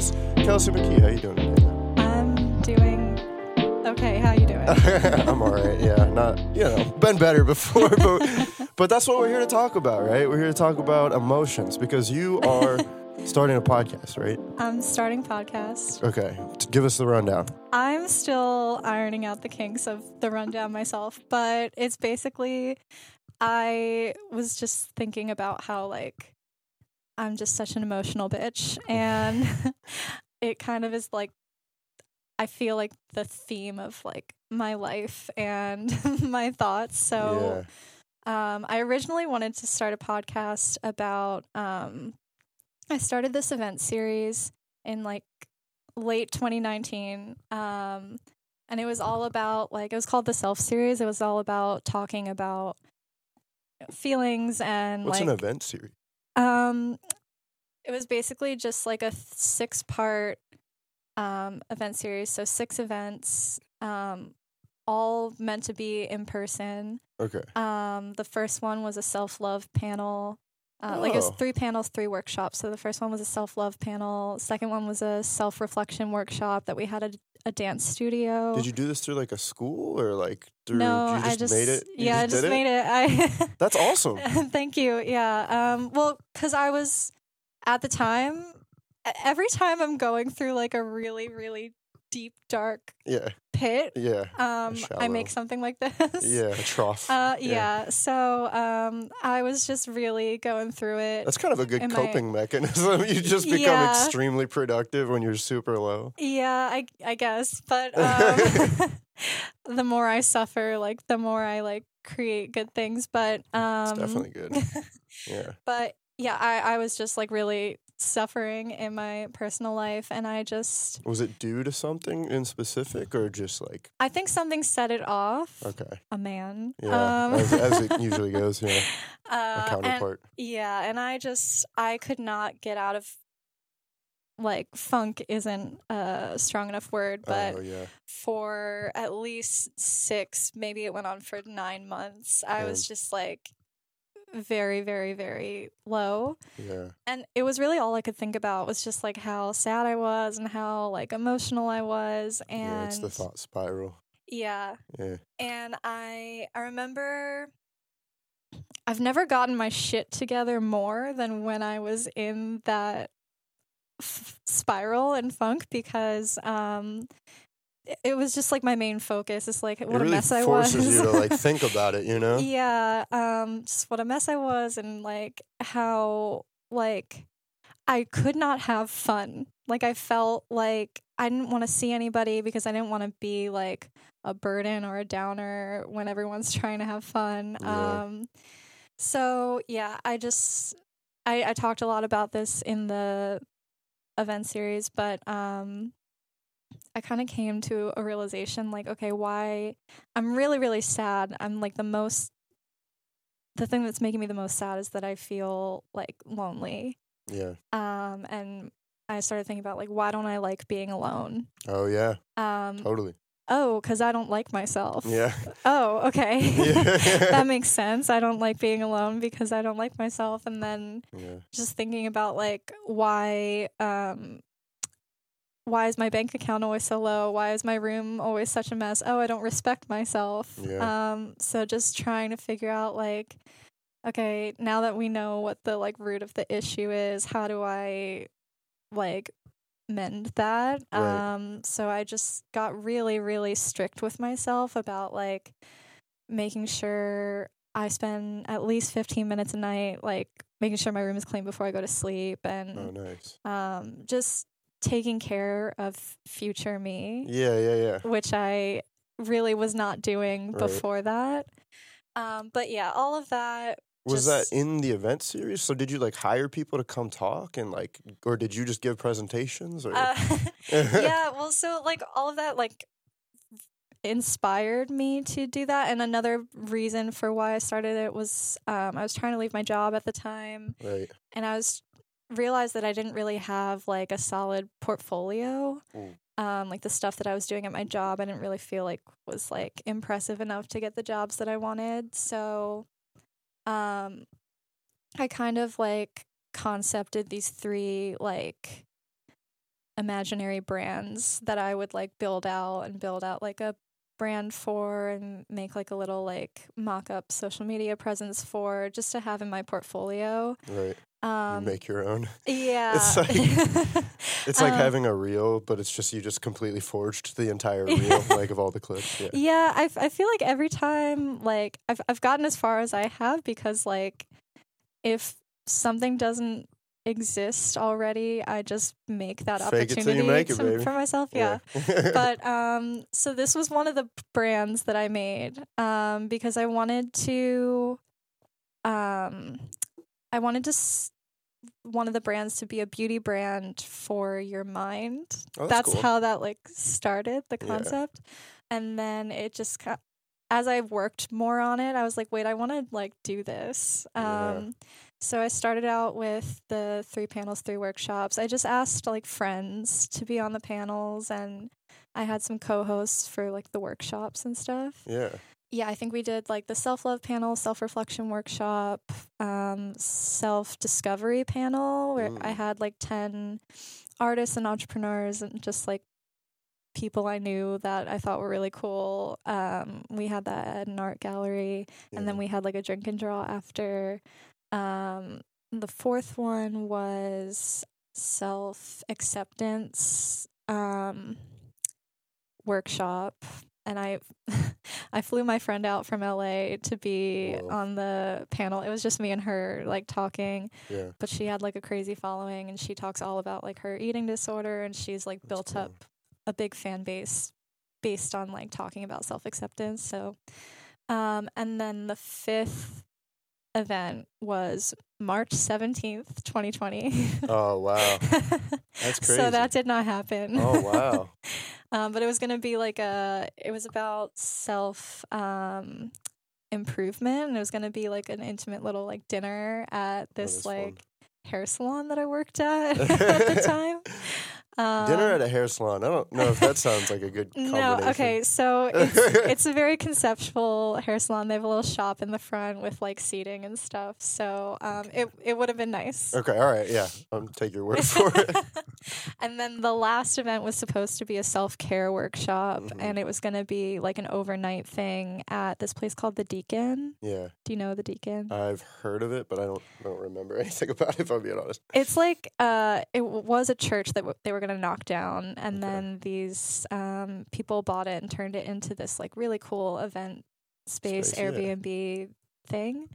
Miss Kelsey McKee. How you doing today? I'm doing okay. How you doing? I'm all right. Yeah, not you know been better before, but but that's what we're here to talk about, right? We're here to talk about emotions because you are starting a podcast, right? I'm starting podcast. Okay, give us the rundown. I'm still ironing out the kinks of the rundown myself, but it's basically I was just thinking about how like I'm just such an emotional bitch and it kind of is like I feel like the theme of like my life and my thoughts. So um I originally wanted to start a podcast about um I started this event series in like late 2019 um and it was all about like it was called the self series it was all about talking about feelings and What's like an event series? Um it was basically just like a six part um event series so six events um all meant to be in person Okay. um, the first one was a self love panel. Uh, Like it was Oh. three panels, three workshops. So the first one was a self love panel. Second one was a self reflection workshop that we had a, a dance studio. Did you do this through like a school or like through? no, you just, I just made it. You yeah, I just just did made it. I That's awesome. Thank you. Yeah. Um, well, because I was at the time, every time I'm going through like a really, really deep, dark Yeah. Pit, Yeah. um, I make something like this. Yeah. A trough. Uh, Yeah. yeah. So um, I was just really going through it. That's kind of a good Am I- coping mechanism. You just become Yeah. extremely productive when you're super low. yeah, I I guess, but um, the more I suffer, like the more I like create good things. But um, It's definitely good. Yeah. but yeah, I I was just like really suffering in my personal life, and I just Was it due to something in specific or just like I think something set it off. okay? A man. Yeah. Um, as, as it usually goes. Yeah. uh, A and- counterpart. Yeah, and I just I could not get out of like funk isn't a strong enough word, but oh yeah. for at least 6, maybe it went on for 9 months. I was just like very very very low Yeah. and it was really all I could think about was just like how sad I was and how like emotional I was and yeah. It's the thought spiral. yeah Yeah. and I I remember I've never gotten my shit together more than when I was in that f- spiral and funk because um it- was just like my main focus. It's like what it a mess I was. forces you to like think about it. You know. yeah, um just what a mess I was and like how like I could not have fun. Like I felt like I didn't want to see anybody because I didn't want to be like a burden or a downer when everyone's trying to have fun. Yeah. Um so yeah, I just I, I talked a lot about this in the event series, but um I kind of came to a realization like, okay, why I'm really, really sad. I'm like the most, the thing that's making me the most sad is that I feel like lonely. Yeah. Um, and I started thinking about like, why don't I like being alone? Oh yeah. Um, Totally. oh, because I don't like myself. Yeah. Oh, okay. Yeah. that makes sense. I don't like being alone because I don't like myself. And then Yeah. just thinking about like why um why is my bank account always so low why is my room always such a mess oh i don't respect myself Yeah. um so just trying to figure out like okay now that we know what the like root of the issue is how do i like mend that Right. um so i just got really really strict with myself about like making sure i spend at least 15 minutes a night like making sure my room is clean before i go to sleep and Oh nice. um, just taking care of future me, Yeah. Yeah. Yeah. which I really was not doing Right. before that. Um, but yeah, all of that. Was just- that in the event series? So did you like hire people to come talk and like, or did you just give presentations? Or Uh, yeah, well, so like all of that, like inspired me to do that. And another reason for why I started it was um, I was trying to leave my job at the time, right. and I was realized that I didn't really have like a solid portfolio. Mm. Um, like the stuff that I was doing at my job, I didn't really feel like was like impressive enough to get the jobs that I wanted. So, um, I kind of like concepted these three like imaginary brands that I would like build out and build out like a brand for and make like a little like mock up social media presence for just to have in my portfolio. Right. Um, you make your own. yeah. It's like- It's like Um, having a reel, but it's just you just completely forged the entire reel, like of all the clips. Yeah. Yeah, I, I feel like every time like I've I've gotten as far as I have because like if something doesn't exist already, I just make that Fake it till you opportunity make it, to- baby. for myself. Yeah. but um so this was one of the brands that I made um because I wanted to um I wanted to s- one of the brands to be a beauty brand for your mind. Oh, that's that's cool. how that like started the Yeah. concept. And then it just ca- as I worked more on it, I was like, wait, I want to like do this. Yeah. Um so I started out with the three panels, three workshops. I just asked like friends to be on the panels and I had some co-hosts for like the workshops and stuff. yeah. Yeah, I think we did like the self-love panel, self-reflection workshop, um, self-discovery panel where I Mm. had like 10 artists and entrepreneurs and just like people I knew that I thought were really cool. Um, we had that at an art gallery and then we had like a drink and draw after. Um, the fourth one was self acceptance um, workshop, and I I flew my friend out from LA to be Whoa. on the panel. It was just me and her like talking, yeah. but she had like a crazy following, and she talks all about like her eating disorder, and she's like That's built cool. up a big fan base based on like talking about self acceptance. So, um, and then the fifth event was March 17th, 2020. Oh wow. That's crazy. So that did not happen. Oh wow. um, but it was going to be like a, it was about self, um, improvement and it was going to be like an intimate little like dinner at this that's fun. like hair salon that I worked at at the time. Um, Dinner at a hair salon. I don't know if that sounds like a good combination. no, okay. So it's it's a very conceptual hair salon. They have a little shop in the front with like seating and stuff. So um, it it would have been nice. Okay, all right, yeah. I'll take your word for it. and then the last event was supposed to be a self care workshop, Mhm. and it was going to be like an overnight thing at this place called the Deacon. Yeah. Do you know the Deacon? I've heard of it, but I don't don't remember anything about it if I'm being honest. It's like uh, it w- was a church that w- they were going to knock down, and Okay. then these um, people bought it and turned it into this like really cool event space, Space, yeah. Airbnb thing.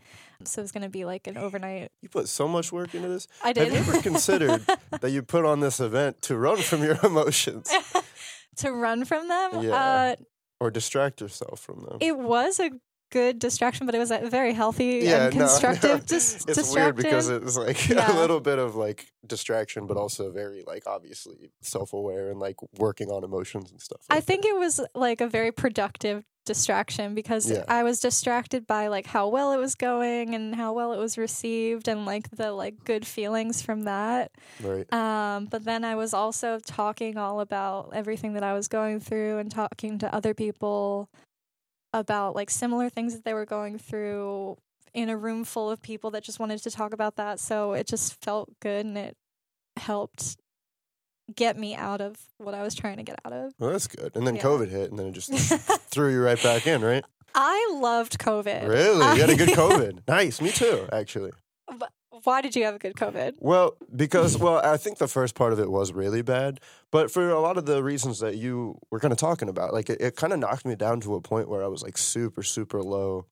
So it was going to be like an overnight. You put so much work into this. I did. Have you ever considered that you put on this event to run from your emotions to run from them? Yeah. Uh, or distract yourself from them? it was a good distraction, but it was a very healthy yeah, and no, constructive no. dis- It's distraction. weird because it's like Yeah. a little bit of like distraction, but also very like obviously self-aware and like working on emotions and stuff. I like think it was like a very productive distraction because Yeah. I was distracted by like how well it was going and how well it was received and like the like good feelings from that. that. right. Um, but then I was also talking all about everything that I was going through and talking to other people about like similar things that they were going through in a room full of people that just wanted to talk about that. So it just felt good and it helped get me out of what I was trying to get out of. Well, that's good. And then Yeah. COVID hit, and then it just threw you right back in, right? I loved COVID. Really? You had a good COVID. nice. Me too, actually. But Why did you have a good COVID? Well, because well, I think the first part of it was really bad, but for a lot of the reasons that you were kind of talking about, like it, it kind of knocked me down to a point where I was like super, super low,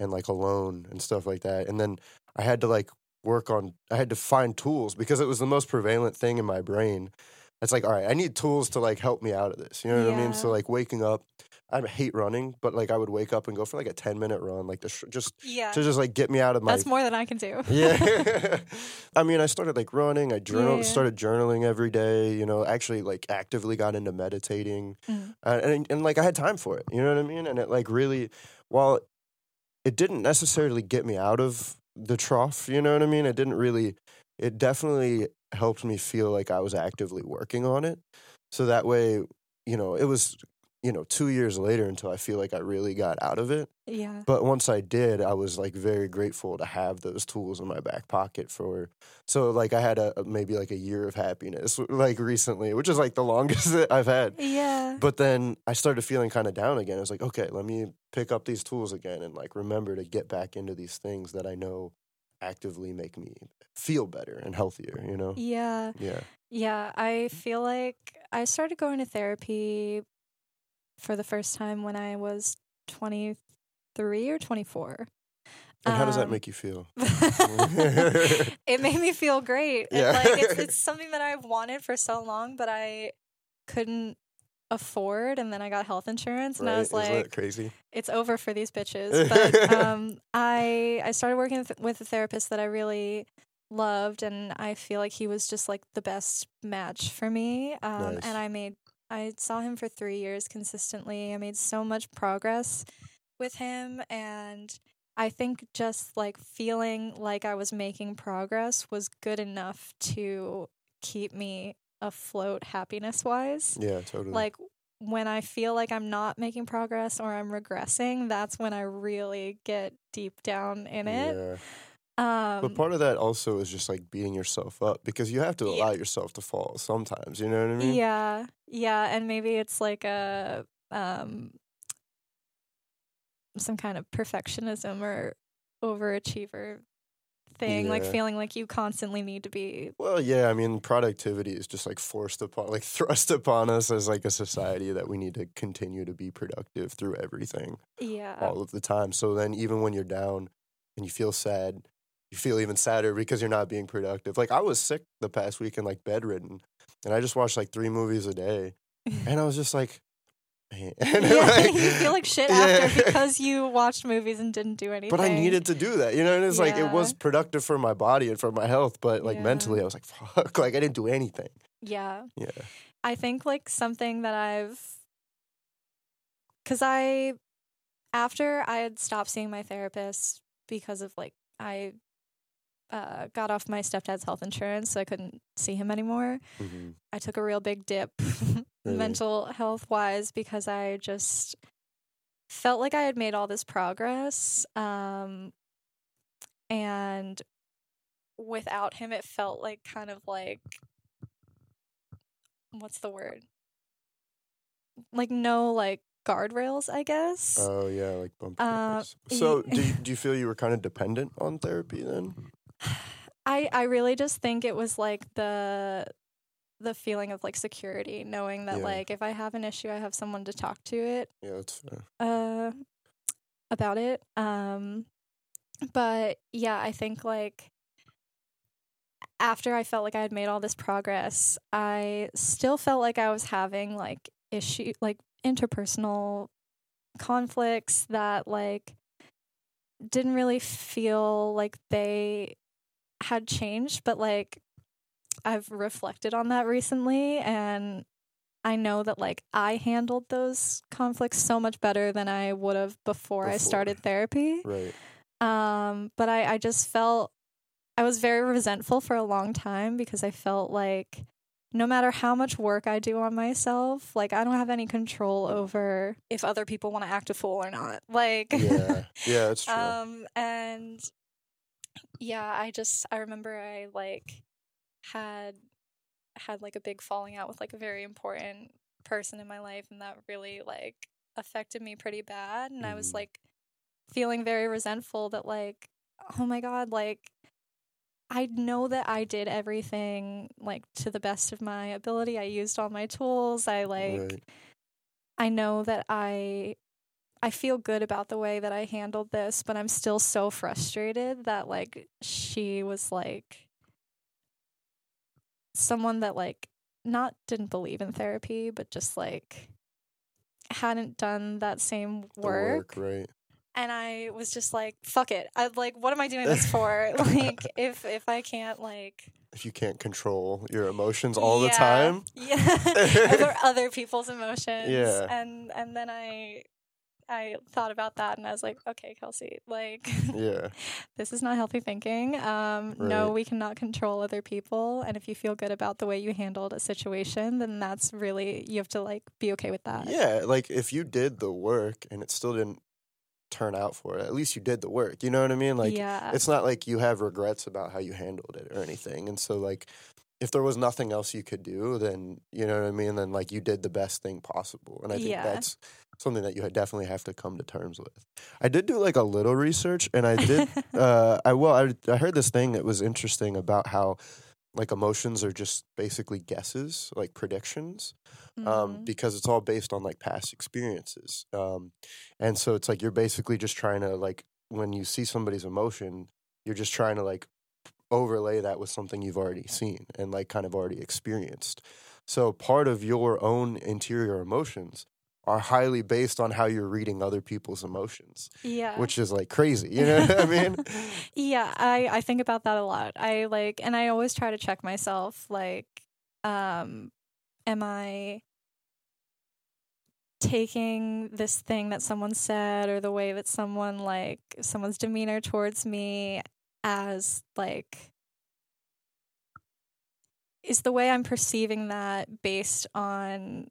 and like alone and stuff like that. And then I had to like work on, I had to find tools because it was the most prevalent thing in my brain. It's like, all right, I need tools to like help me out of this. You know what I mean? So like waking up, I hate running, but like I would wake up and go for like a ten minute run, like to sh- just Yeah. to just like get me out of my That's more than I can do. yeah. I mean, I started like running. I journal, Yeah. started journaling every day. You know, actually like actively got into meditating, Mm. uh, and and like I had time for it. You know what I mean? And it like really, while it didn't necessarily get me out of the trough. You know what I mean? It didn't really. it definitely helped me feel like I was actively working on it. So that way, you know, it was, you know, two years later until I feel like I really got out of it. Yeah. But once I did, I was like very grateful to have those tools in my back pocket for. So like I had a maybe like a year of happiness like recently, which is like the longest that I've had. Yeah. But then I started feeling kind of down again. I was like, okay, let me pick up these tools again and like remember to get back into these things that I know actively make me feel better and healthier, you know? Yeah. Yeah. Yeah. I feel like I started going to therapy for the first time when I was 23 or 24. And how does that Um, make you feel? it made me feel great. Yeah. like it's it's something that I've wanted for so long, but I couldn't afford and then I got health insurance and I was like crazy? it's over for these bitches. But um, I I started working with a therapist that I really loved, and I feel like he was just like the best match for me. Um, Nice. And I made I saw him for three years consistently. I made so much progress with him, and I think just like feeling like I was making progress was good enough to keep me afloat happiness wise Yeah, totally. like when I feel like I'm not making progress or I'm regressing, that's when I really get deep down in it. Yeah. Um, But part of that also is just like beating yourself up because you have to Yeah. allow yourself to fall sometimes. You know what I mean? yeah, yeah, and maybe it's like a um, some kind of perfectionism or overachiever thing, like feeling like you constantly need to be. Well, yeah. I mean, productivity is just like forced upon, like thrust upon us as like a society that we need to continue to be productive through everything Yeah, all of the time. So then, even when you're down and you feel sad, you feel even sadder because you're not being productive. Like I was sick the past week and like bedridden, and I just watched like three movies a day, and I was just like. Yeah, like, you feel like shit yeah. after because you watched movies and didn't do anything. But I needed to do that, you know. And it's like it was productive for my body and for my health, but like Yeah. mentally, I was like, fuck, like I didn't do anything. Yeah. Yeah. I think like something that I've cuz I after I had stopped seeing my therapist because of like I uh, got off my stepdad's health insurance, so I couldn't see him anymore. Mhm. I took a real big dip Really? mental health wise because I just felt like I had made all this progress. Um, and without him, it felt like kind of like what's the word? Like no like guardrails, I guess. Oh yeah, like bumpy Uh. So do you, do you feel you were kind of dependent on therapy then? I I really just think it was like the the feeling of like security, knowing that Yeah. like if I have an issue, I have someone to talk to it Yeah, that's fair. uh about it. Um but yeah, I think like after I felt like I had made all this progress, I still felt like I was having like issue like interpersonal conflicts that like didn't really feel like they had changed, but like I've reflected on that recently and I know that like I handled those conflicts so much better than I would have before, I started therapy. Right. Um, but I, I just felt I was very resentful for a long time because I felt like no matter how much work I do on myself, like I don't have any control over if other people want to act a fool or not. Like Yeah. Yeah, it's true. um and yeah, I just I remember I like had had like a big falling out with like a very important person in my life and that really like affected me pretty bad and I was Mhm. like feeling very resentful that like oh my god like I know that I did everything like to the best of my ability. I used all my tools. I like right. I know that I I feel good about the way that I handled this, but I'm still so frustrated that like she was like someone that like not didn't believe in therapy, but just like hadn't done that same The work. right. And I was just like, fuck it. I like what am I doing this for? like if if I can't like If you can't control your emotions all the time. Yeah. other other people's emotions. Yeah. And and then I I thought about that and I was like, okay, Kelsey, like, Yeah. this is not healthy thinking. Um, No, we cannot control other people. And if you feel good about the way you handled a situation, then that's really, you have to like be okay with that. Yeah, like if you did the work and it still didn't turn out for it, at least you did the work. You know what I mean? Like yeah. it's not like you have regrets about how you handled it or anything. And so like if there was nothing else you could do, then you know what I mean, then like you did the best thing possible. And I think Yeah. that's something that you definitely have to come to terms with. I did do like a little research and I did uh I well I I heard this thing that was interesting about how like emotions are just basically guesses, like predictions um, Mhm. because it's all based on like past experiences. Um, and so it's like you're basically just trying to like when you see somebody's emotion, you're just trying to like overlay that with something you've already seen and like kind of already experienced. So part of your own interior emotions are highly based on how you're reading other people's emotions, yeah. which is like crazy. You know what I mean? Yeah, I I think about that a lot. I like and I always try to check myself like um am I taking this thing that someone said or the way that someone like someone's demeanor towards me as like is the way I'm perceiving that based on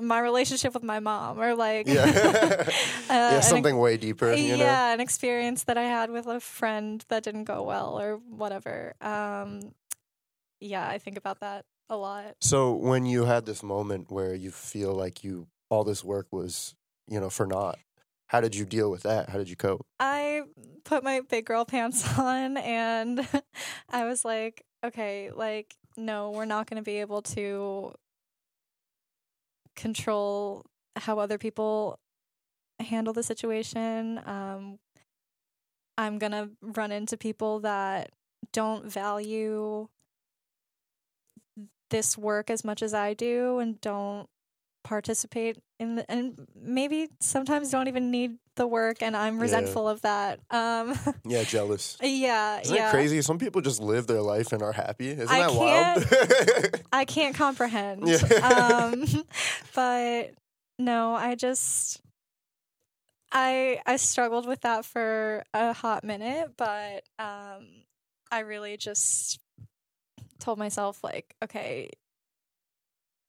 my relationship with my mom or like Yeah. uh, yeah, an something way deeper, you know? yeah, an experience that I had with a friend that didn't go well or whatever. Um, yeah, I think about that a lot. So when you had this moment where you feel like you all this work was, you know, for naught, how did you deal with that? How did you cope? I put my big girl pants on and I was like, okay, like, no, we're not going to be able to control how other people handle the situation. Um, I'm going to run into people that don't value this work as much as I do and don't participate the, and maybe sometimes don't even need the work and I'm Yeah. resentful of that. Um Yeah, jealous. yeah, Isn't yeah. crazy? Some people just live their life and are happy. Isn't I that wild? I can't comprehend. Yeah. um but no, I just I I struggled with that for a hot minute, but um I really just told myself like, okay,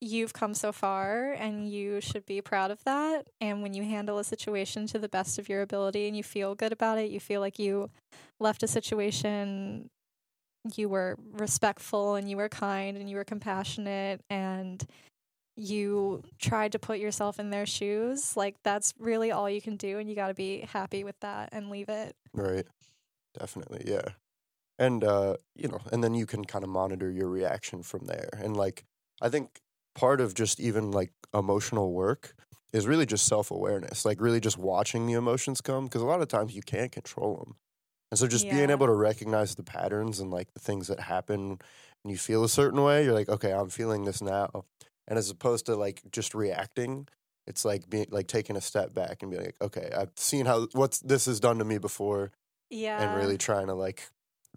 you've come so far and you should be proud of that. And when you handle a situation to the best of your ability and you feel good about it, you feel like you left a situation, you were respectful and you were kind and you were compassionate and you tried to put yourself in their shoes. Like, that's really all you can do. And you got to be happy with that and leave it. right. Definitely. Yeah. And, uh, you know, and then you can kind of monitor your reaction from there. And, like, I think part of just even like emotional work is really just self awareness, like, really just watching the emotions come. Cause a lot of times you can't control them. And so just being able to recognize the patterns and like the things that happen and you feel a certain way, you're like, okay, I'm feeling this now. And as opposed to like just reacting, it's like being like taking a step back and being like, okay, I've seen how what's this has done to me before Yeah. and really trying to like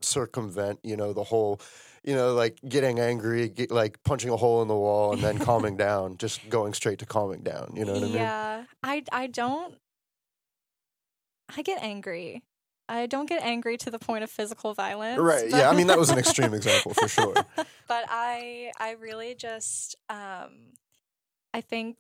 circumvent, you know, the whole, you know, like getting angry, get, like punching a hole in the wall and then calming down, just going straight to calming down. You know what I mean? yeah. I, I don't. I get angry. I don't get angry to the point of physical violence. Right. but- Yeah. I mean, that was an extreme example for sure. but I I really just um I think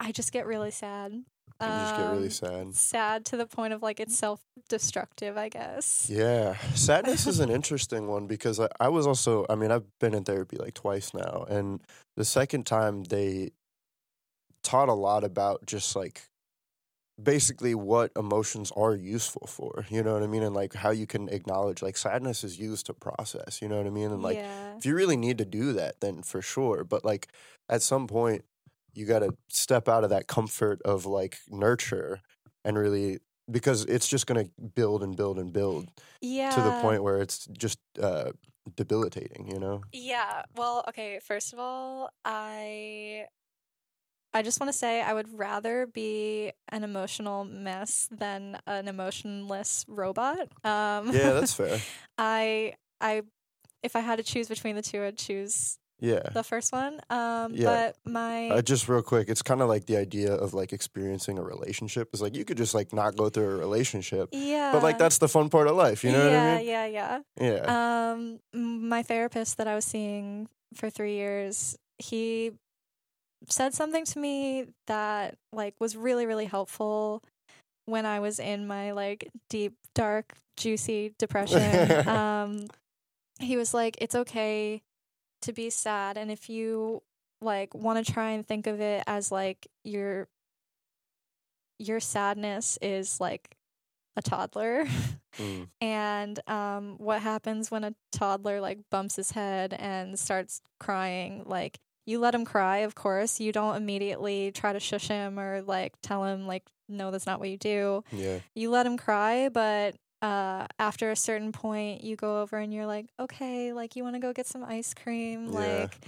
I just get really sad. You just get really Um, sad. Sad to the point of like it's self destructive, I guess. Yeah. Sadness is an interesting one because I, I was also, I mean, I've been in therapy like twice now. And the second time they taught a lot about just like basically what emotions are useful for. You know what I mean? And like how you can acknowledge like sadness is used to process. You know what I mean? And like yeah. if you really need to do that, then for sure. But like at some point, you got to step out of that comfort of like nurture and really because it's just going to build and build and build Yeah. to the point where it's just uh, debilitating. You know? Yeah. Well, okay, first of all, I I just want to say I would rather be an emotional mess than an emotionless robot. Um Yeah, that's fair. I I if I had to choose between the two, I'd choose Yeah. the first one. Um, Yeah. but my Uh, just real quick, it's kind of like the idea of like experiencing a relationship. Is like you could just like not go through a relationship, yeah, but like that's the fun part of life. You know yeah, what I mean? yeah, yeah. Yeah. Um, my therapist that I was seeing for three years, he said something to me that like was really, really helpful when I was in my like deep, dark, juicy depression. um, he was like, "It's okay to be sad, and if you like want to try and think of it as like your your sadness is like a toddler." Mm. and um, what happens when a toddler like bumps his head and starts crying like you let him cry of course you don't immediately try to shush him or like tell him like no that's not what you do Yeah. you let him cry but uh, after a certain point you go over and you're like okay like you want to go get some ice cream Yeah. like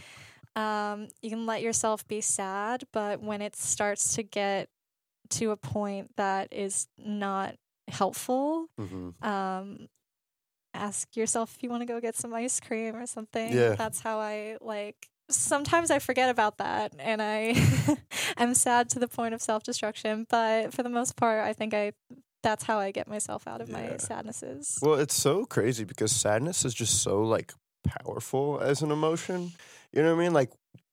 um, you can let yourself be sad but when it starts to get to a point that is not helpful hmm um ask yourself if you want to go get some ice cream or something Yeah. that's how i like sometimes i forget about that and I am sad to the point of self-destruction but for the most part i think i that's how i get myself out of my sadnesses Well, it's so crazy because sadness is just so like powerful as an emotion. You know what I mean? Like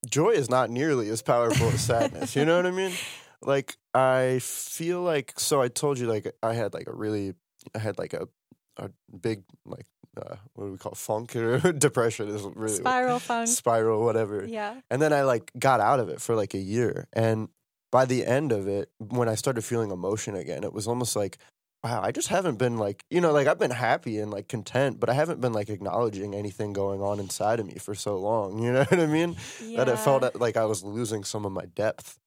joy is not nearly as powerful as sadness. You know what I mean? Like I feel like so I told you like I had like a really I had like a a big like uh, what do we call it? funk or depression is really spiral funk spiral whatever. yeah And then I like got out of it for like a year. And by the end of it, when I started feeling emotion again, it was almost like, wow, I just haven't been like, you know, like I've been happy and like content, but I haven't been like acknowledging anything going on inside of me for so long. You know what I mean? That it felt like I was losing some of my depth.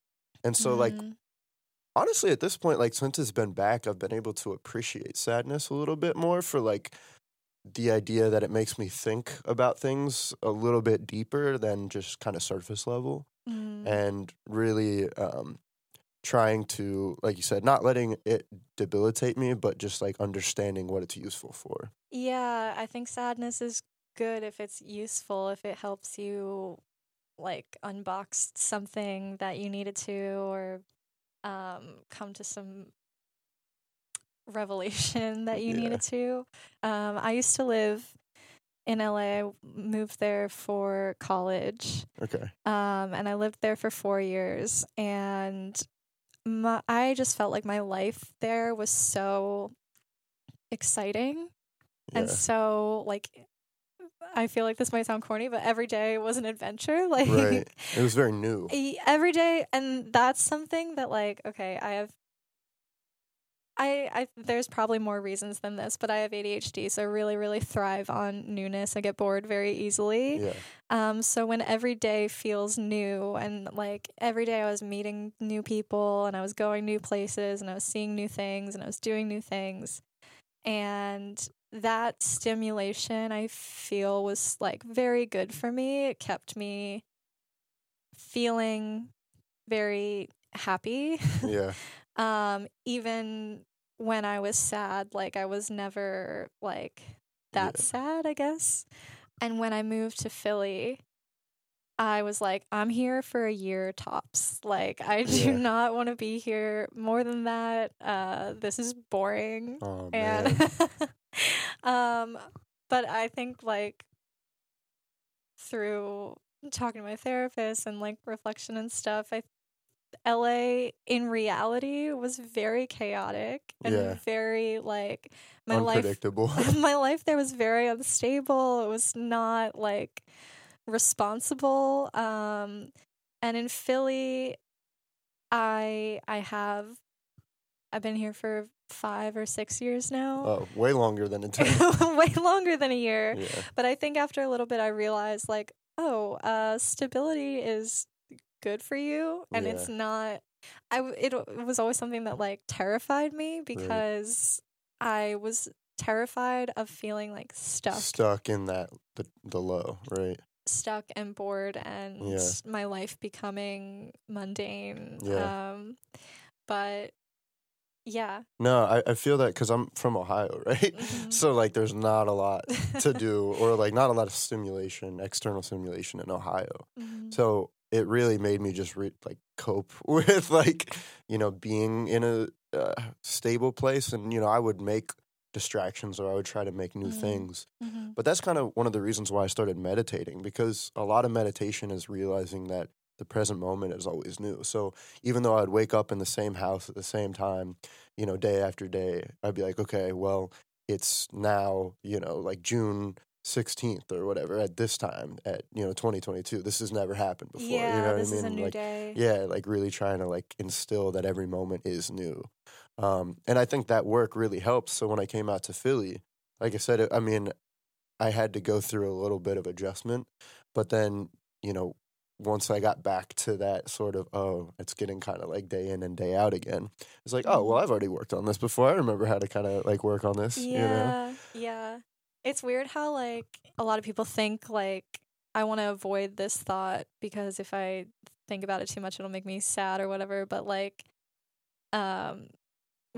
And so, like, Mhm. honestly, at this point, like, since it's been back, I've been able to appreciate sadness a little bit more for like, the idea that it makes me think about things a little bit deeper than just kind of surface level Mhm. and really um, trying to, like you said, not letting it debilitate me, but just like understanding what it's useful for. Yeah, I think sadness is good if it's useful, if it helps you like unbox something that you needed to or um come to some revelation that you Yeah. needed to. Um I used to live in LA. I moved there for college. Okay. Um, and I lived there for four years, and my, I just felt like my life there was so exciting Yeah. and so like I feel like this might sound corny, but every day was an adventure. Like right. It was very new. every day, and that's something that like okay, I have. I, I there's probably more reasons than this, but I have ADHD, so I really, really thrive on newness. I get bored very easily. Yeah. Um, so when every day feels new and like every day I was meeting new people and I was going new places and I was seeing new things and I was doing new things. And that stimulation I feel was like very good for me. It kept me feeling very happy. Yeah. um, even when I was sad, like I was never like that Yeah. sad, I guess. And when I moved to Philly, I was like, I'm here for a year tops. Like, I do Yeah. not want to be here more than that. Uh, this is boring. Oh man. And, um, but I think like through talking to my therapist and like reflection and stuff, I LA in reality was very chaotic and Yeah. very like my life Unpredictable. my life there was very unstable. It was not like responsible. Um and in Philly I I have I've been here for 5 or 6 years now. oh, way longer than intended. Way longer than a year. yeah. But I think after a little bit, I realized like, oh, uh, stability is good for you, and Yeah. it's not. I it, it was always something that like terrified me because I was terrified of feeling like stuck, Stuck in that the the low, right? stuck and bored, and Yeah. my life becoming mundane. Yeah. Um, but Yeah. No, I, I feel that because I'm from Ohio, right? Mhm. So like, there's not a lot to do, or like not a lot of stimulation, external stimulation in Ohio. Mhm. So it really made me just re- like cope with like you know being in a uh, stable place, and you know I would make distractions or I would try to make new Mhm. things. Mhm. But that's kind of one of the reasons why I started meditating because a lot of meditation is realizing that the present moment is always new. So even though I'd wake up in the same house at the same time, you know, day after day, I'd be like, okay, well, it's now, you know, like June 16th or whatever at this time at, you know, 2022. This has never happened before. yeah, you know this what I is mean? a new like, day. yeah, like really trying to like instill that every moment is new. Um, and I think that work really helps. So when I came out to Philly, like I said, I mean, I had to go through a little bit of adjustment, but then, you know, once I got back to that sort of, oh, it's getting kind of like day in and day out again. It's like, oh, well, I've already worked on this before. I remember how to kind of like work on this, you know? Yeah, yeah. It's weird how like a lot of people think like I want to avoid this thought because if I think about it too much, it'll make me sad or whatever. But like, um,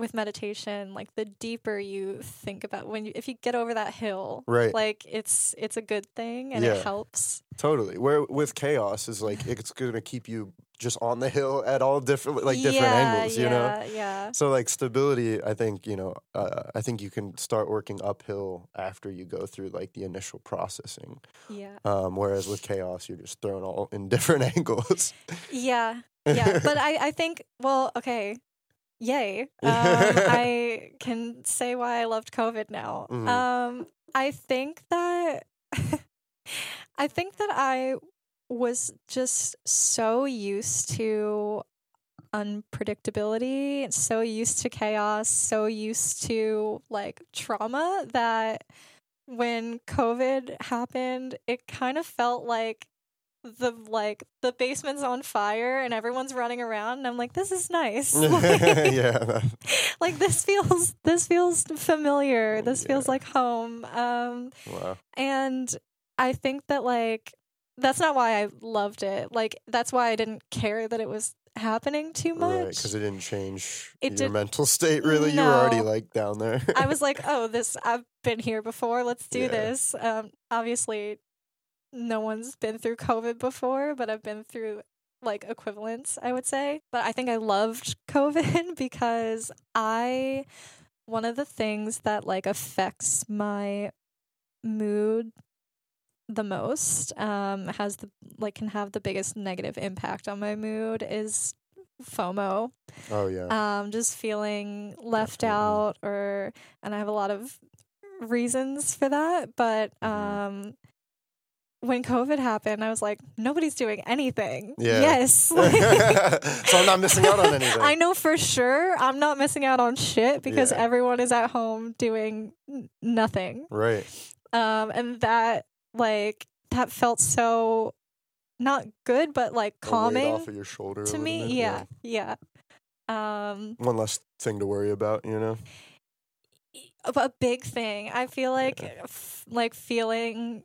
with meditation, like the deeper you think about when you, if you get over that hill, Right. like it's it's a good thing and Yeah. it helps. Totally. Where with chaos is like, it's going to keep you just on the hill at all different, like different yeah, angles, yeah, you know? Yeah. So like stability, I think you know, uh, I think you can start working uphill after you go through like the initial processing. Yeah. Um, whereas with chaos, you're just thrown all in different angles. Yeah. Yeah. but I, I think, well, okay. Yay. Um, I can say why I loved COVID now. Mhm. Um, I think that, I think that I was just so used to unpredictability, so used to chaos, so used to like trauma that when COVID happened, it kind of felt like the like the basement's on fire and everyone's running around and I'm like this is nice. like, yeah. like this feels this feels familiar. This feels like home. Um Wow. and I think that like that's not why I loved it. Like that's why I didn't care that it was happening too much. because it didn't change It your did- mental state. Really, you were already like down there. I was like, "Oh, this I've been here before. Let's do Yeah. this." Um obviously no one's been through COVID before, but I've been through like equivalents, I would say. But I think I loved COVID because I one of the things that like affects my mood the most um has the like can have the biggest negative impact on my mood is FOMO oh yeah. um just feeling left Definitely. out or and I have a lot of reasons for that but Mhm. um when covid happened I was like nobody's doing anything Yeah. yes so I'm not missing out on anything. I know for sure I'm not missing out on shit because Yeah. everyone is at home doing nothing Right. um and that like that felt so not good but like calming off of your shoulder. to me bit, yeah yeah um One less thing to worry about, you know. a big thing. I feel like f- like feeling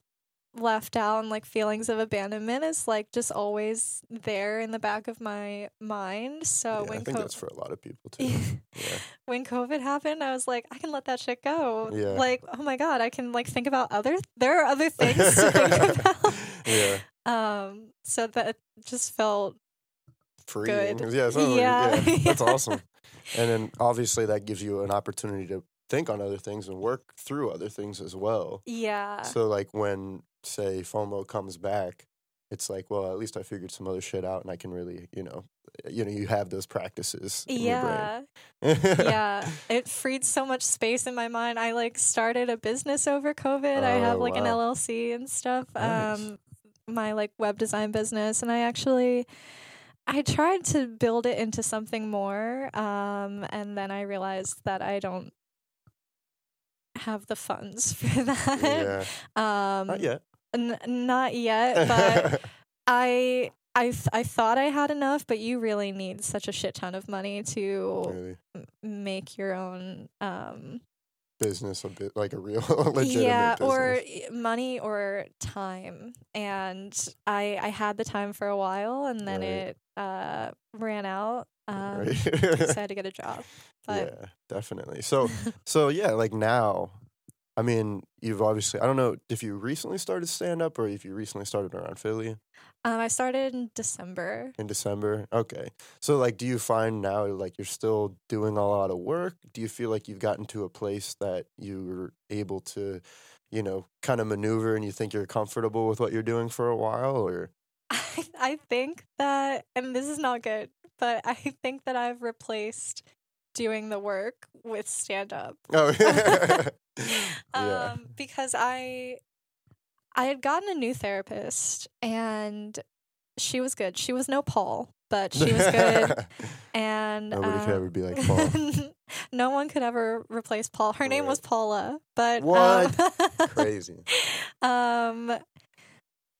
left out and like feelings of abandonment is like just always there in the back of my mind. So yeah, I think co- that's for a lot of people too. yeah. when COVID happened, I was like, I can let that shit go. Yeah. Like, oh my god, I can like think about other. There are other things to think about. yeah. Um, so that just felt Freeing. Good. Yeah. Yeah. yeah. That's awesome. And then obviously that gives you an opportunity to think on other things and work through other things as well. yeah. So like when say FOMO comes back, it's like, well, at least I figured some other shit out and I can really, you know, you know, you have those practices yeah. yeah, it freed so much space in my mind. I like started a business over COVID. I have Oh, like an. LLC and stuff. Nice. Um my like web design business and I actually I tried to build it into something more um and then I realized that I don't have the funds for that. yeah. Um Not yet. n- not yet, but I I th- I thought I had enough, but you really need such a shit ton of money to really. m- make your own um business a bit like a real legitimate yeah, or business. money or time. And I I had the time for a while, and then Right. it uh, ran out. Um, Right. so I had to get a job. But yeah, definitely. So so yeah, like now, I mean, you've obviously I don't know if you recently started stand up or if you recently started around Philly um, I started in December. in December. Okay. So like do you find now like you're still doing a lot of work? Do you feel like you've gotten to a place that you're able to, you know, kind of maneuver and you think you're comfortable with what you're doing for a while or I, I think that, and this is not good, but I think that I've replaced doing the work with stand up. Oh. yeah. Um, because I I had gotten a new therapist and she was good. She was no Paul, but she was good. And Nobody could um, ever be like Paul. no one could ever replace Paul. Her name was Paula, but What? Um, Crazy. um,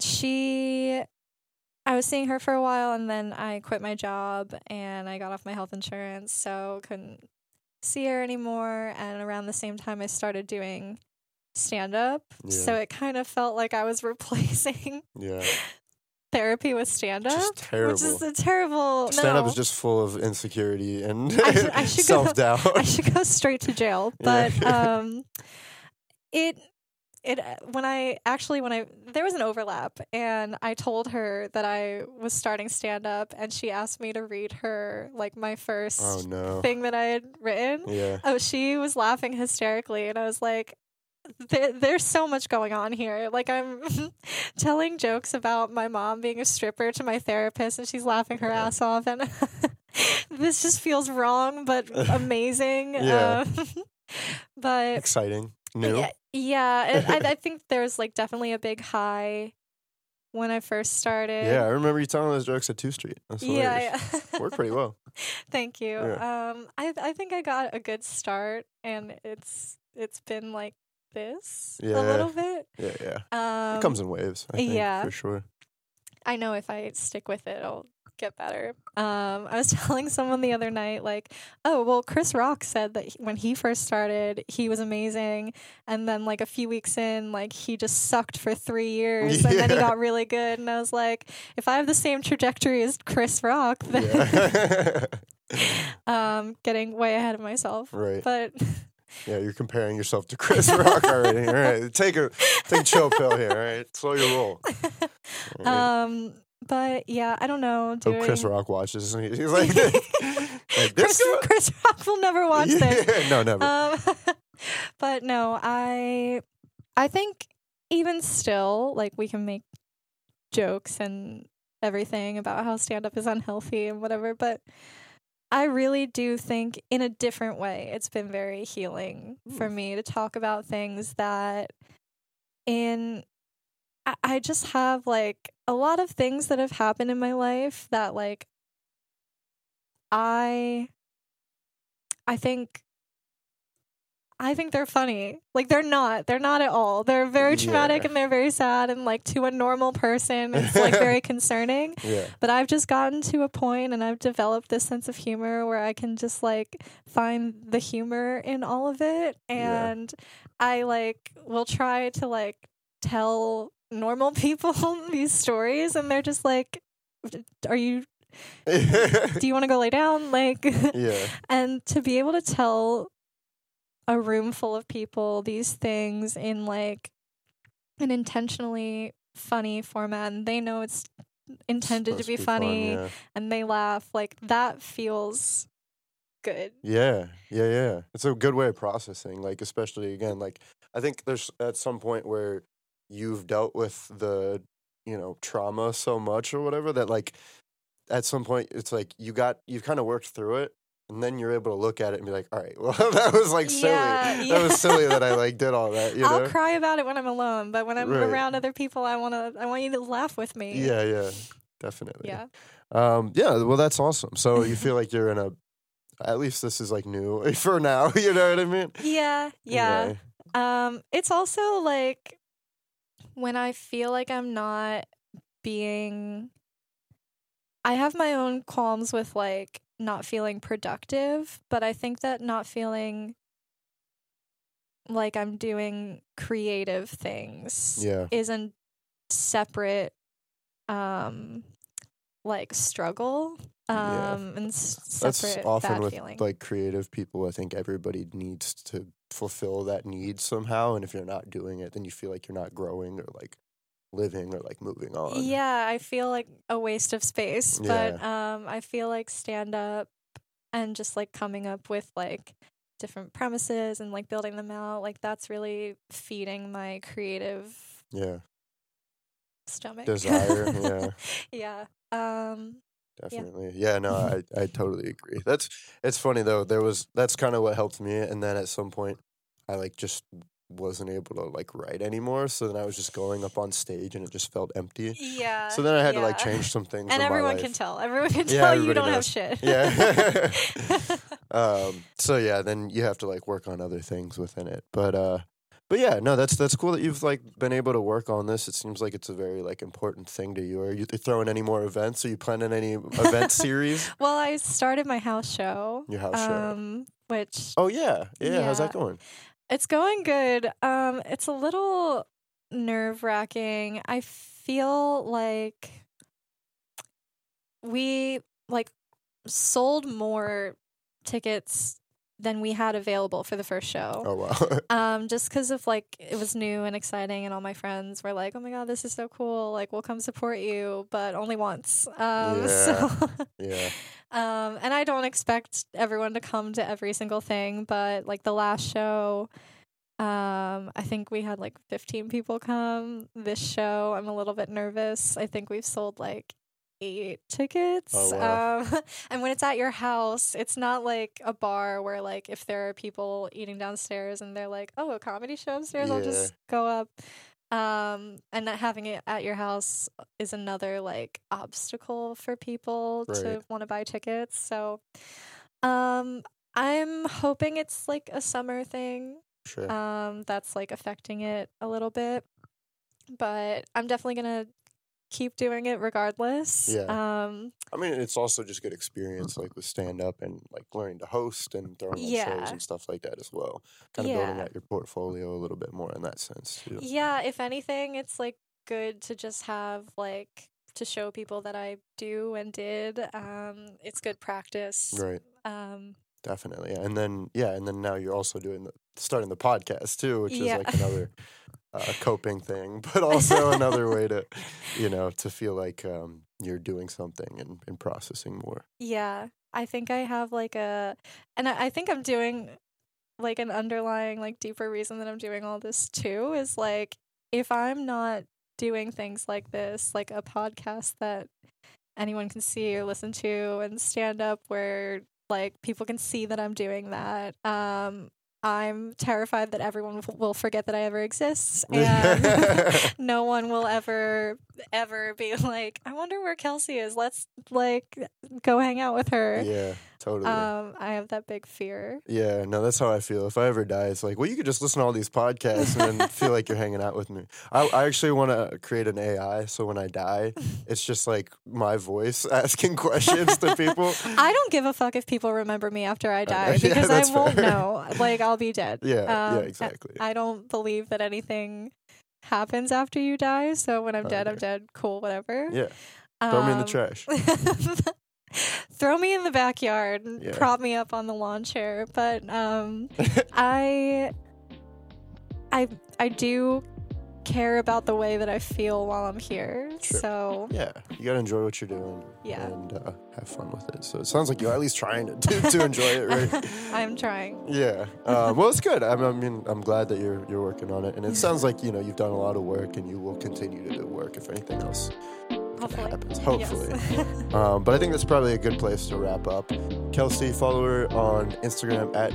she, I was seeing her for a while, and then I quit my job and I got off my health insurance, so couldn't see her anymore. And around the same time, I started doing stand up, so it kind of felt like I was replacing Yeah. therapy with stand up, which is a terrible. Stand up no. is just full of insecurity and I should- go- self doubt. I should go straight to jail. Yeah. But um, it it uh, when I actually when I there was an overlap, and I told her that I was starting stand up, and she asked me to read her like my first oh no. thing that I had written. Yeah. Oh, she was laughing hysterically, and I was like. There, there's so much going on here. Like I'm telling jokes about my mom being a stripper to my therapist, and she's laughing her Yeah. ass off, and this just feels wrong, but amazing. Yeah. Uh, but Exciting. New. yeah, yeah I, I think there's like definitely a big high when I first started. Yeah, I remember you telling those jokes at Two Street. That's yeah, yeah. Worked pretty well. Thank you. Yeah. Um, I I think I got a good start, and it's it's been like this Yeah. a little bit. Yeah, yeah. Um, it comes in waves, I think, yeah. for sure. I know if I stick with it, I'll get better. Um, I was telling someone the other night, like, oh, well, Chris Rock said that he- when he first started, he was amazing, and then like a few weeks in, like he just sucked for three years, and then he got really good. And I was like, if I have the same trajectory as Chris Rock, then Yeah. um, getting way ahead of myself. right. But Yeah, you're comparing yourself to Chris Rock already. All right. Take a take a chill pill here, all right? Slow your roll. Right. um, but yeah, I don't know. Doing Hope Chris Rock watches. He's like, like this Chris, Chris Rock will never watch this. Yeah, no, never. Um, but no, I I think even still, like we can make jokes and everything about how stand up is unhealthy and whatever, but I really do think in a different way it's been very healing for me to talk about things that in I, just have like a lot of things that have happened in my life that like I I think I think they're funny. Like they're not. They're not at all. They're very traumatic Yeah. and they're very sad and like to a normal person it's like very concerning. yeah. But I've just gotten to a point and I've developed this sense of humor where I can just like find the humor in all of it Yeah. and I like will try to like tell normal people these stories and they're just like are you do you want to go lay down like yeah. and to be able to tell a room full of people these things in like an intentionally funny format and they know it's intended to be fun, funny yeah. and they laugh like that feels good Yeah, yeah, yeah. It's a good way of processing. Like, especially again, like I think there's at some point where you've dealt with the, you know, trauma so much or whatever that like at some point it's like you got you've kind of worked through it and then you're able to look at it and be like, all right, well that was like silly. Yeah, That was silly that I like did all that. You i'll cry about it when i'm alone but when i'm Right. around other people i want to i want you to laugh with me Yeah, yeah, definitely. yeah Um, yeah, well, that's awesome. So you feel like you're in a, at least this is like new for now. You know what I mean? yeah yeah Um, it's also like when I feel like I'm not being I have my own qualms with like not feeling productive, but I think that not feeling like I'm doing creative things Yeah. isn't separate um like struggle um Yeah. and s- That's often with feeling. like creative people. I think everybody needs to fulfill that need somehow, and if you're not doing it, then you feel like you're not growing or like living or like moving on. Yeah, I feel like a waste of space, but um I feel like stand up and just like coming up with like different premises and like building them out, like that's really feeding my creative Yeah. stomach. Desire, yeah. yeah. Um Definitely. Yeah, no, I, I totally agree. That's it's funny though. There was that's kind of what helped me and then at some point I like just wasn't able to like write anymore, so then I was just going up on stage and it just felt empty. yeah. So then I had to like change some things And everyone can tell. Everyone can Yeah, tell you don't have shit. Yeah. um so yeah, then you have to like work on other things within it. But uh but yeah, no, that's that's cool that you've like been able to work on this. It seems like it's a very like important thing to you. Are you throwing any more events? Are you planning any event series? well, I started my house show. Your house show. Um, which Oh yeah, yeah. How's that going? it's going good. Um, it's a little nerve wracking. I feel like we like sold more tickets than we had available for the first show. Oh wow. Um, just because of like it was new and exciting, and all my friends were like, "Oh my god, this is so cool! Like, we'll come support you, but only once." Um, so, yeah. um, and I don't expect everyone to come to every single thing, but like the last show, um, I think we had like 15 people come. This show, I'm a little bit nervous. I think we've sold like eight tickets. Oh, wow. Um, and when it's at your house, it's not like a bar where like if there are people eating downstairs and they're like, "Oh, a comedy show upstairs," I'll just go up. Um, and not having it at your house is another like obstacle for people to want to buy tickets. So, um, I'm hoping it's like a summer thing Sure. um, that's like affecting it a little bit. But I'm definitely gonna keep doing it regardless. Yeah. Um, I mean, it's also just good experience, like with stand up and like learning to host and throwing Yeah. shows and stuff like that as well. Kind of building out your portfolio a little bit more in that sense too. yeah, if anything, it's like good to just have like to show people that I do and did. Um, it's good practice. Right. Um, Definitely. Yeah. And then yeah, and then now you're also doing the starting the podcast too, which Yeah. is like another uh, coping thing, but also another way to, you know, to feel like um, you're doing something and, and processing more. Yeah, I think I have like a, and I, I think I'm doing like an underlying, like deeper reason that I'm doing all this too is like if I'm not doing things like this, like a podcast that anyone can see or listen to and stand up where like people can see that I'm doing that. Um, I'm terrified that everyone will- forget that I ever exist, and no one will ever, ever be like, "I wonder where Kelsey is. Let's like go hang out with her." yeah, totally. Um, I have that big fear. Yeah, no, that's how I feel. If I ever die, it's like, well, you could just listen to all these podcasts and then feel like you're hanging out with me. I, I actually want to create an AI, so when I die, it's just like my voice asking questions to people. I don't give a fuck if people remember me after I die Yeah, because I won't fair. know. Like I'll be dead. Yeah, yeah, Um, exactly. I don't believe that anything happens after you die. So when I'm dead, I'm dead. Cool, whatever. yeah, throw me in the Um, trash. Throw me in the backyard and Yeah. prop me up on the lawn chair. But um, I, I, I do care about the way that I feel while I'm here. Sure. So Yeah, you gotta enjoy what you're doing. Yeah. and uh, have fun with it. So it sounds like you're at least trying to to, to enjoy it, right? I'm trying. Yeah. Uh, well, it's good. I mean, I'm glad that you're you're working on it, and it sounds like you know you've done a lot of work, and you will continue to do work if anything else Hopefully. happens. Hopefully. Yes. Um, but I think that's probably a good place to wrap up. Kelsey, follow her on Instagram at.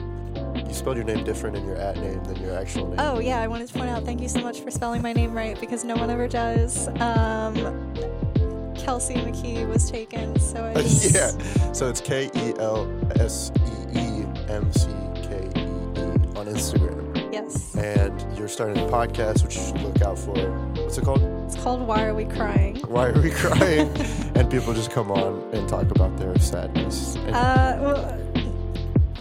You spelled your name different in your at name than your actual name. Oh yeah, I wanted to point out. Thank you so much for spelling my name right because no one ever does. Um, Kelsey McKee was taken, so I just, yeah. So it's K E L S E E M C K E E on Instagram. Yes, And you're starting a podcast, which you should look out for. What's it called? it's called Why Are We Crying? Why Are We Crying? and people just come on and talk about their sadness. And Uh, well,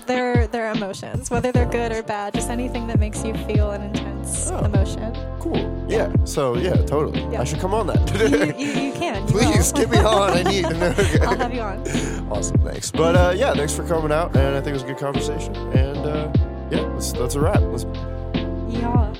they're they're emotions, whether they're good or bad, just anything that makes you feel an intense Oh. emotion. Cool. Yeah. So yeah, totally. Yeah. I should come on that. You, you, you can. you Please get me on. I need to know. I'll have you on. Awesome. Thanks. But uh, yeah, thanks for coming out, and I think it was a good conversation. And uh, yeah, that's, that's a wrap. Let's... Yeah.